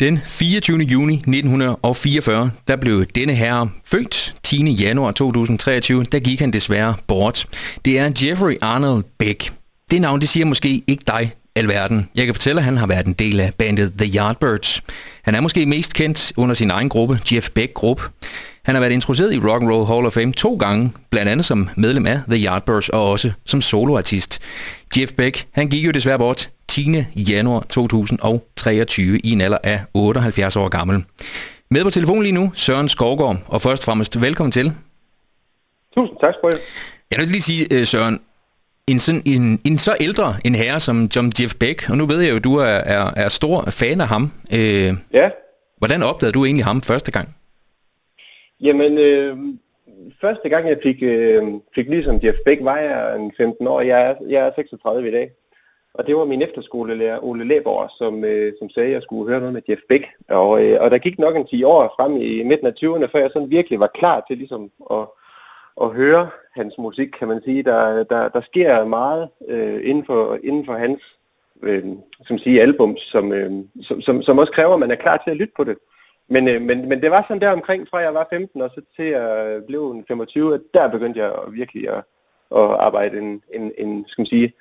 Den 24. juni 1944, der blev denne herre født. 10. januar 2023, der gik han desværre bort. Det er Jeffrey Arnold Beck. Det navn, det siger måske ikke dig alverden. Jeg kan fortælle, at han har været en del af bandet The Yardbirds. Han er måske mest kendt under sin egen gruppe, Jeff Beck Group. Han har været introduceret i Rock and Roll Hall of Fame to gange, blandt andet som medlem af The Yardbirds og også som soloartist. Jeff Beck, han gik jo desværre bort 10. januar 2023 i en alder af 78 år gammel. Med på telefon lige nu, Søren Skovgaard, og først og fremmest velkommen til. Tusind tak, Sprøjt. Jeg vil lige sige, øh, Søren, en, sådan, en, en så ældre en herre som John Jeff Beck, og nu ved jeg jo, at du er, er, er stor fan af ham. Øh, ja. Hvordan opdagede du egentlig ham første gang? Jamen, øh, første gang jeg fik, øh, fik ligesom Jeff Beck, var jeg en 15 år. Jeg er, jeg er 36 i dag. Og det var min efterskolelærer, Ole Læborg, som, øh, som sagde, at jeg skulle høre noget med Jeff Beck. Og, øh, og der gik nok en 10 år frem i midten af 20'erne, før jeg sådan virkelig var klar til ligesom at, at høre hans musik, kan man sige. Der, der, der sker meget øh, inden, for, inden for hans øh, som siger, albums, som, øh, som, som, som også kræver, at man er klar til at lytte på det. Men, øh, men, men det var sådan der omkring, fra jeg var 15 og så til jeg blev 25, at der begyndte jeg virkelig at, at arbejde en, en, en, skal man sige,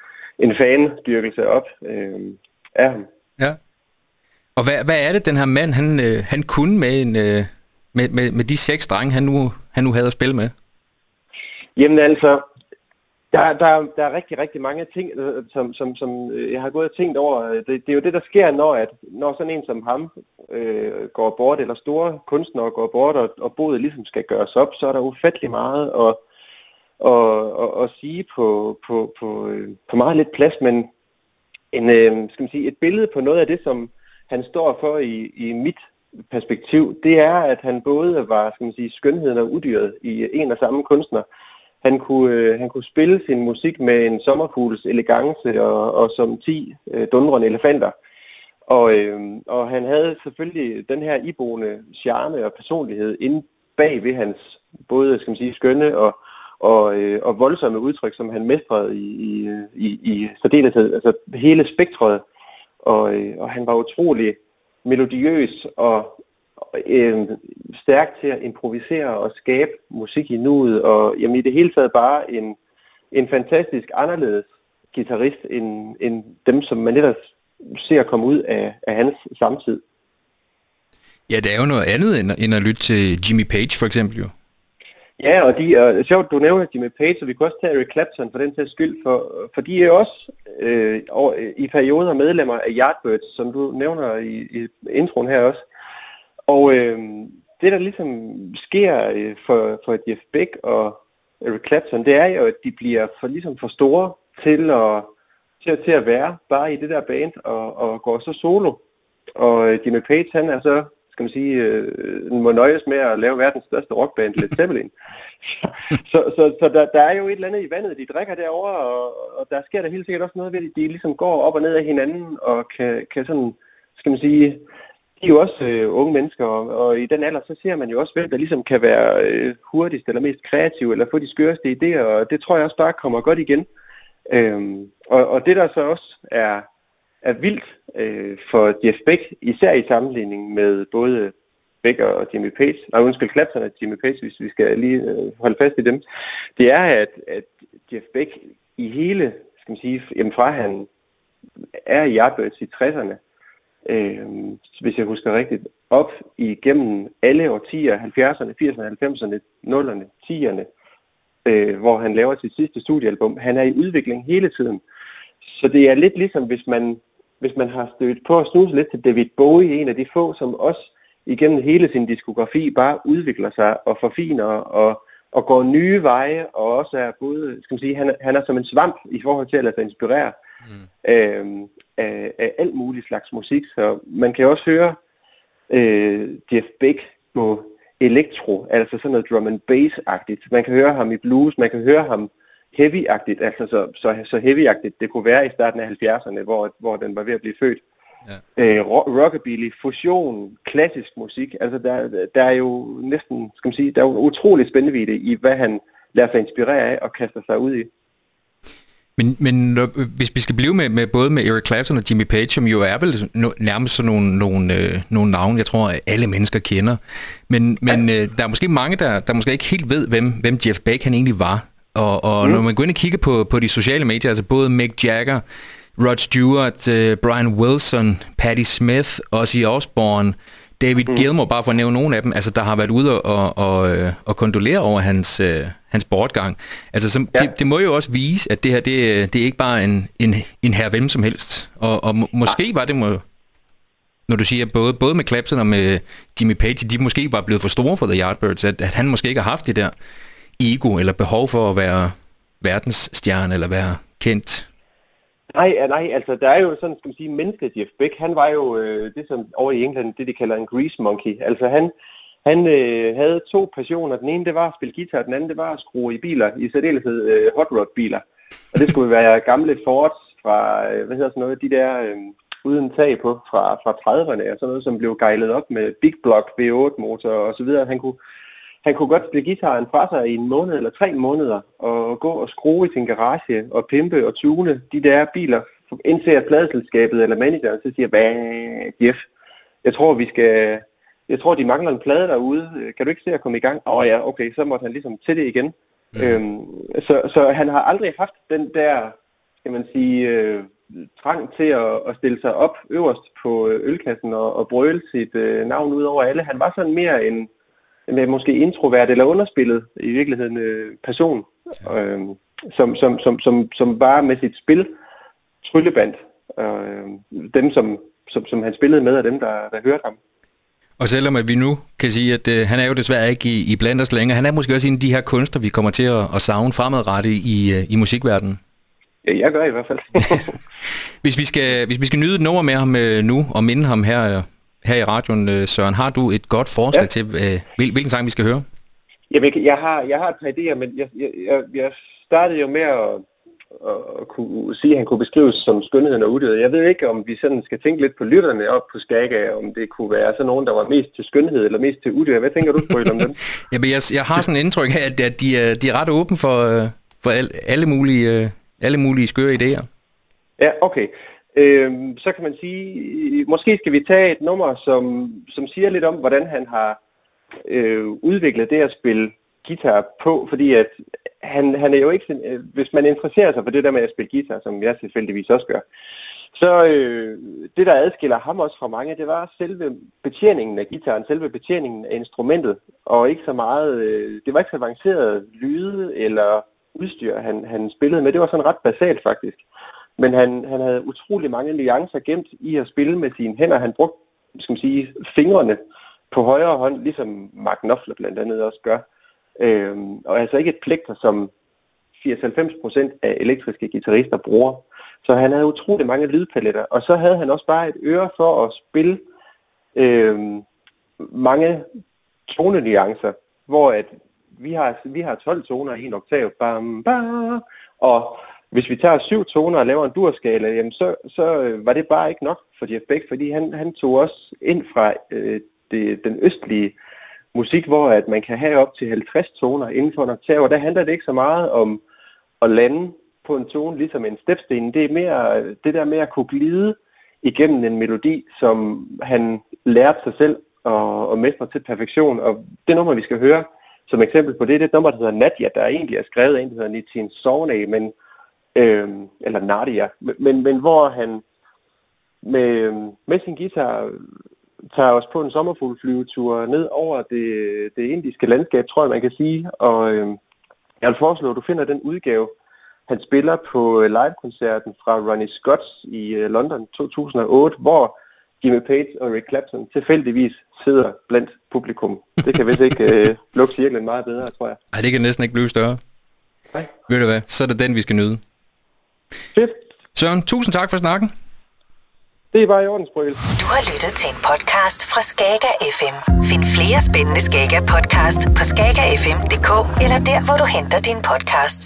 en fandyrkelse op øh, af ham. Ja. Og hvad, hvad er det, den her mand, han, øh, han kunne med, en, øh, med, med, med de seks drenge, han nu, han nu havde at spille med? Jamen altså, der, der, der er rigtig, rigtig mange ting, øh, som, som, som øh, jeg har gået og tænkt over. Det, det er jo det, der sker, når, at, når sådan en som ham øh, går bort, eller store kunstnere går bort, og, og boet ligesom skal gøres op, så er der ufattelig meget at, at, at, at sige på, på, på, øh, på meget lidt plads, men en, øh, skal man sige, et billede på noget af det, som han står for i, i mit perspektiv, det er, at han både var skal man sige, skønheden og udyret i en og samme kunstner. Han kunne, øh, han kunne spille sin musik med en sommerfugls elegance og, og som 10 øh, dundrende elefanter. Og, øh, og han havde selvfølgelig den her iboende charme og personlighed inde bag ved hans både skal man sige, skønne og, og, øh, og voldsomme udtryk, som han mestrede i, i, i, i særdeleshed, altså hele spektret. Og, øh, og han var utrolig melodiøs og øh, stærk til at improvisere og skabe musik i nuet, og jamen, i det hele taget bare en, en fantastisk anderledes guitarist end, end dem, som man ellers ser komme ud af, af hans samtid. Ja, det er jo noget andet end, end at lytte til Jimmy Page for eksempel jo. Ja, og de, er sjovt, du nævner Jimmy Page, og vi kan også tage Eric Clapton for den sags skyld, for, for de er også øh, og, i perioder medlemmer af Yardbirds, som du nævner i, i introen her også. Og øh, det, der ligesom sker øh, for, for Jeff Beck og Eric Clapton, det er jo, at de bliver for, ligesom for store til at, til, til at være bare i det der band og, og går så solo. Og øh, Jimmy Page, han er så skal man sige, øh, må nøjes med at lave verdens største rockband, Led Zeppelin. så så, så der, der er jo et eller andet i vandet, de drikker derover og, og der sker der helt sikkert også noget ved, at de ligesom går op og ned af hinanden, og kan, kan sådan, skal man sige, de er jo også øh, unge mennesker, og, og i den alder, så ser man jo også, hvem der ligesom kan være øh, hurtigst eller mest kreativ, eller få de skøreste idéer, og det tror jeg også bare kommer godt igen. Øhm, og, og det der så også er, er vildt øh, for Jeff Beck, især i sammenligning med både Beck og Jimmy Page, nej undskyld, Clapton og Jimmy Page, hvis vi skal lige øh, holde fast i dem, det er, at, at Jeff Beck i hele, skal man sige, jamen fra han er i Yardbirds i 60'erne, øh, hvis jeg husker rigtigt, op igennem alle årtier, 70'erne, 80'erne, 90'erne, 0'erne, 10'erne, øh, hvor han laver sit sidste studiealbum. Han er i udvikling hele tiden. Så det er lidt ligesom, hvis man hvis man har stødt på at snuse lidt til David Bowie, en af de få, som også igennem hele sin diskografi bare udvikler sig og forfiner og, og går nye veje, og også er både, skal man sige, han, han er som en svamp i forhold til at lade sig inspirere mm. øh, af, af alt muligt slags musik. Så man kan også høre øh, Jeff Beck på elektro, altså sådan noget drum and bass-agtigt. Man kan høre ham i blues, man kan høre ham heavy-agtigt, altså så, så, så heavy-agtigt det kunne være i starten af 70'erne, hvor, hvor den var ved at blive født. Ja. Øh, rockabilly, fusion, klassisk musik, altså der, der er jo næsten, skal man sige, der er jo utrolig spændende i hvad han lader sig inspirere af og kaster sig ud i. Men, men hvis vi skal blive med, med både med Eric Clapton og Jimmy Page, som jo er vel no, nærmest sådan nogle, nogle, øh, nogle navne, jeg tror, alle mennesker kender. Men, men øh, der er måske mange, der, der måske ikke helt ved, hvem, hvem Jeff Beck han egentlig var. Og, og mm. når man går ind og kigger på, på de sociale medier, altså både Mick Jagger, Rod Stewart, uh, Brian Wilson, Patti Smith, Ozzy Osbourne, David mm. Gilmour, bare for at nævne nogle af dem, altså der har været ude og, og, og, øh, kondolere over hans, uh, hans bortgang. Altså som, ja. det, det må jo også vise, at det her, det, det er ikke bare en, en, en her hvem som helst. Og, og må, måske var det, må, når du siger, både, både med Clapton og med Jimmy Page, de måske var blevet for store for The Yardbirds, at, at han måske ikke har haft det der ego eller behov for at være verdensstjerne eller være kendt Nej, nej, altså der er jo sådan, skal man sige, mennesket Jeff Beck, han var jo øh, det som over i England, det de kalder en grease monkey. Altså han, han øh, havde to passioner. Den ene det var at spille guitar, den anden det var at skrue i biler, i særdeleshed øh, hot rod biler. Og det skulle være gamle Fords fra, øh, hvad hedder sådan noget, de der øh, uden tag på fra, fra 30'erne, og sådan noget, som blev gejlet op med Big Block V8 motor og så videre. Han kunne, han kunne godt spille gitaren fra sig i en måned eller tre måneder, og gå og skrue i sin garage og pimpe og tune de der biler, indtil at pladeselskabet eller manageren så siger, hvad Jeff, jeg tror vi skal, jeg tror de mangler en plade derude, kan du ikke se at komme i gang? Åh oh, ja, okay, så måtte han ligesom til det igen. Mm. Øhm, så, så han har aldrig haft den der, skal man sige, øh, trang til at, at stille sig op øverst på ølkassen og, og brøle sit øh, navn ud over alle. Han var sådan mere en, med måske introvert eller underspillet i virkeligheden øh, person, øh, som, som, som, som, som bare med sit spil tryllebandt øh, dem, som, som, som han spillede med, og dem, der, der hørte ham. Og selvom at vi nu kan sige, at øh, han er jo desværre ikke i, i blandt os længere, han er måske også en af de her kunstner, vi kommer til at, at savne fremadrettet i, øh, i musikverdenen. Ja, jeg gør i hvert fald. hvis, vi skal, hvis vi skal nyde et nummer med ham øh, nu, og minde ham her her i radioen, øh, Søren. Har du et godt forslag ja. til, øh, hvilken sang vi skal høre? Jamen, jeg har, jeg har et par idéer, men jeg, jeg, jeg startede jo med at, at kunne sige, at han kunne beskrives som skønheden og udødet. Jeg ved ikke, om vi sådan skal tænke lidt på lytterne op på Skaga, om det kunne være sådan nogen, der var mest til skønhed eller mest til udødet. Hvad tænker du, Sprøjt, om dem? Jamen, jeg, jeg har sådan en indtryk af, at, at de, er, de er ret åbne for, øh, for alle, alle, mulige, alle mulige skøre idéer. Ja, okay øh, så kan man sige, måske skal vi tage et nummer, som, som siger lidt om, hvordan han har øh, udviklet det at spille guitar på, fordi at han, han er jo ikke, øh, hvis man interesserer sig for det der med at spille guitar, som jeg tilfældigvis også gør, så øh, det der adskiller ham også fra mange, det var selve betjeningen af gitaren, selve betjeningen af instrumentet, og ikke så meget, øh, det var ikke så avanceret lyde eller udstyr, han, han spillede med, det var sådan ret basalt faktisk. Men han, han havde utrolig mange nuancer gemt i at spille med sine hænder. Han brugte skal man sige, fingrene på højre hånd, ligesom Mark Knopfler blandt andet også gør. Øhm, og altså ikke et plekter, som 80-90% af elektriske guitarister bruger. Så han havde utrolig mange lydpaletter, og så havde han også bare et øre for at spille øhm, mange tonenuancer, hvor at vi har, vi har 12 toner i en oktav, bam, bam, og hvis vi tager syv toner og laver en durskala, jamen så, så øh, var det bare ikke nok for Jeff Beck, fordi han, han tog også ind fra øh, det, den østlige musik, hvor at man kan have op til 50 toner inden for en oktav, og der handler det ikke så meget om at lande på en tone, ligesom en stepsten. Det er mere det der med at kunne glide igennem en melodi, som han lærte sig selv at, at mestre til perfektion. Og det nummer, vi skal høre som eksempel på det, det er et nummer, der hedder Nadia, der egentlig er skrevet af en, der hedder Nitin Sovne, men øh, eller Nadia, men, men hvor han med, med sin guitar tager os på en sommerfuglflyvetur ned over det, det indiske landskab, tror jeg man kan sige, og øh, jeg vil foreslå, at du finder den udgave, han spiller på live-koncerten fra Ronnie Scott's i øh, London 2008, hvor Jimmy Page og Rick Clapton tilfældigvis sidder blandt publikum. Det kan vist ikke øh, lukke cirklen meget bedre, tror jeg. Nej, det kan næsten ikke blive større. Nej. Ved du hvad, så er det den, vi skal nyde. Fedt. Søren, tusind tak for snakken. Det er bare i orden, Sprøl. Du har lyttet til en podcast fra Skager FM. Find flere spændende Skager podcast på skagerfm.dk eller der, hvor du henter dine podcasts.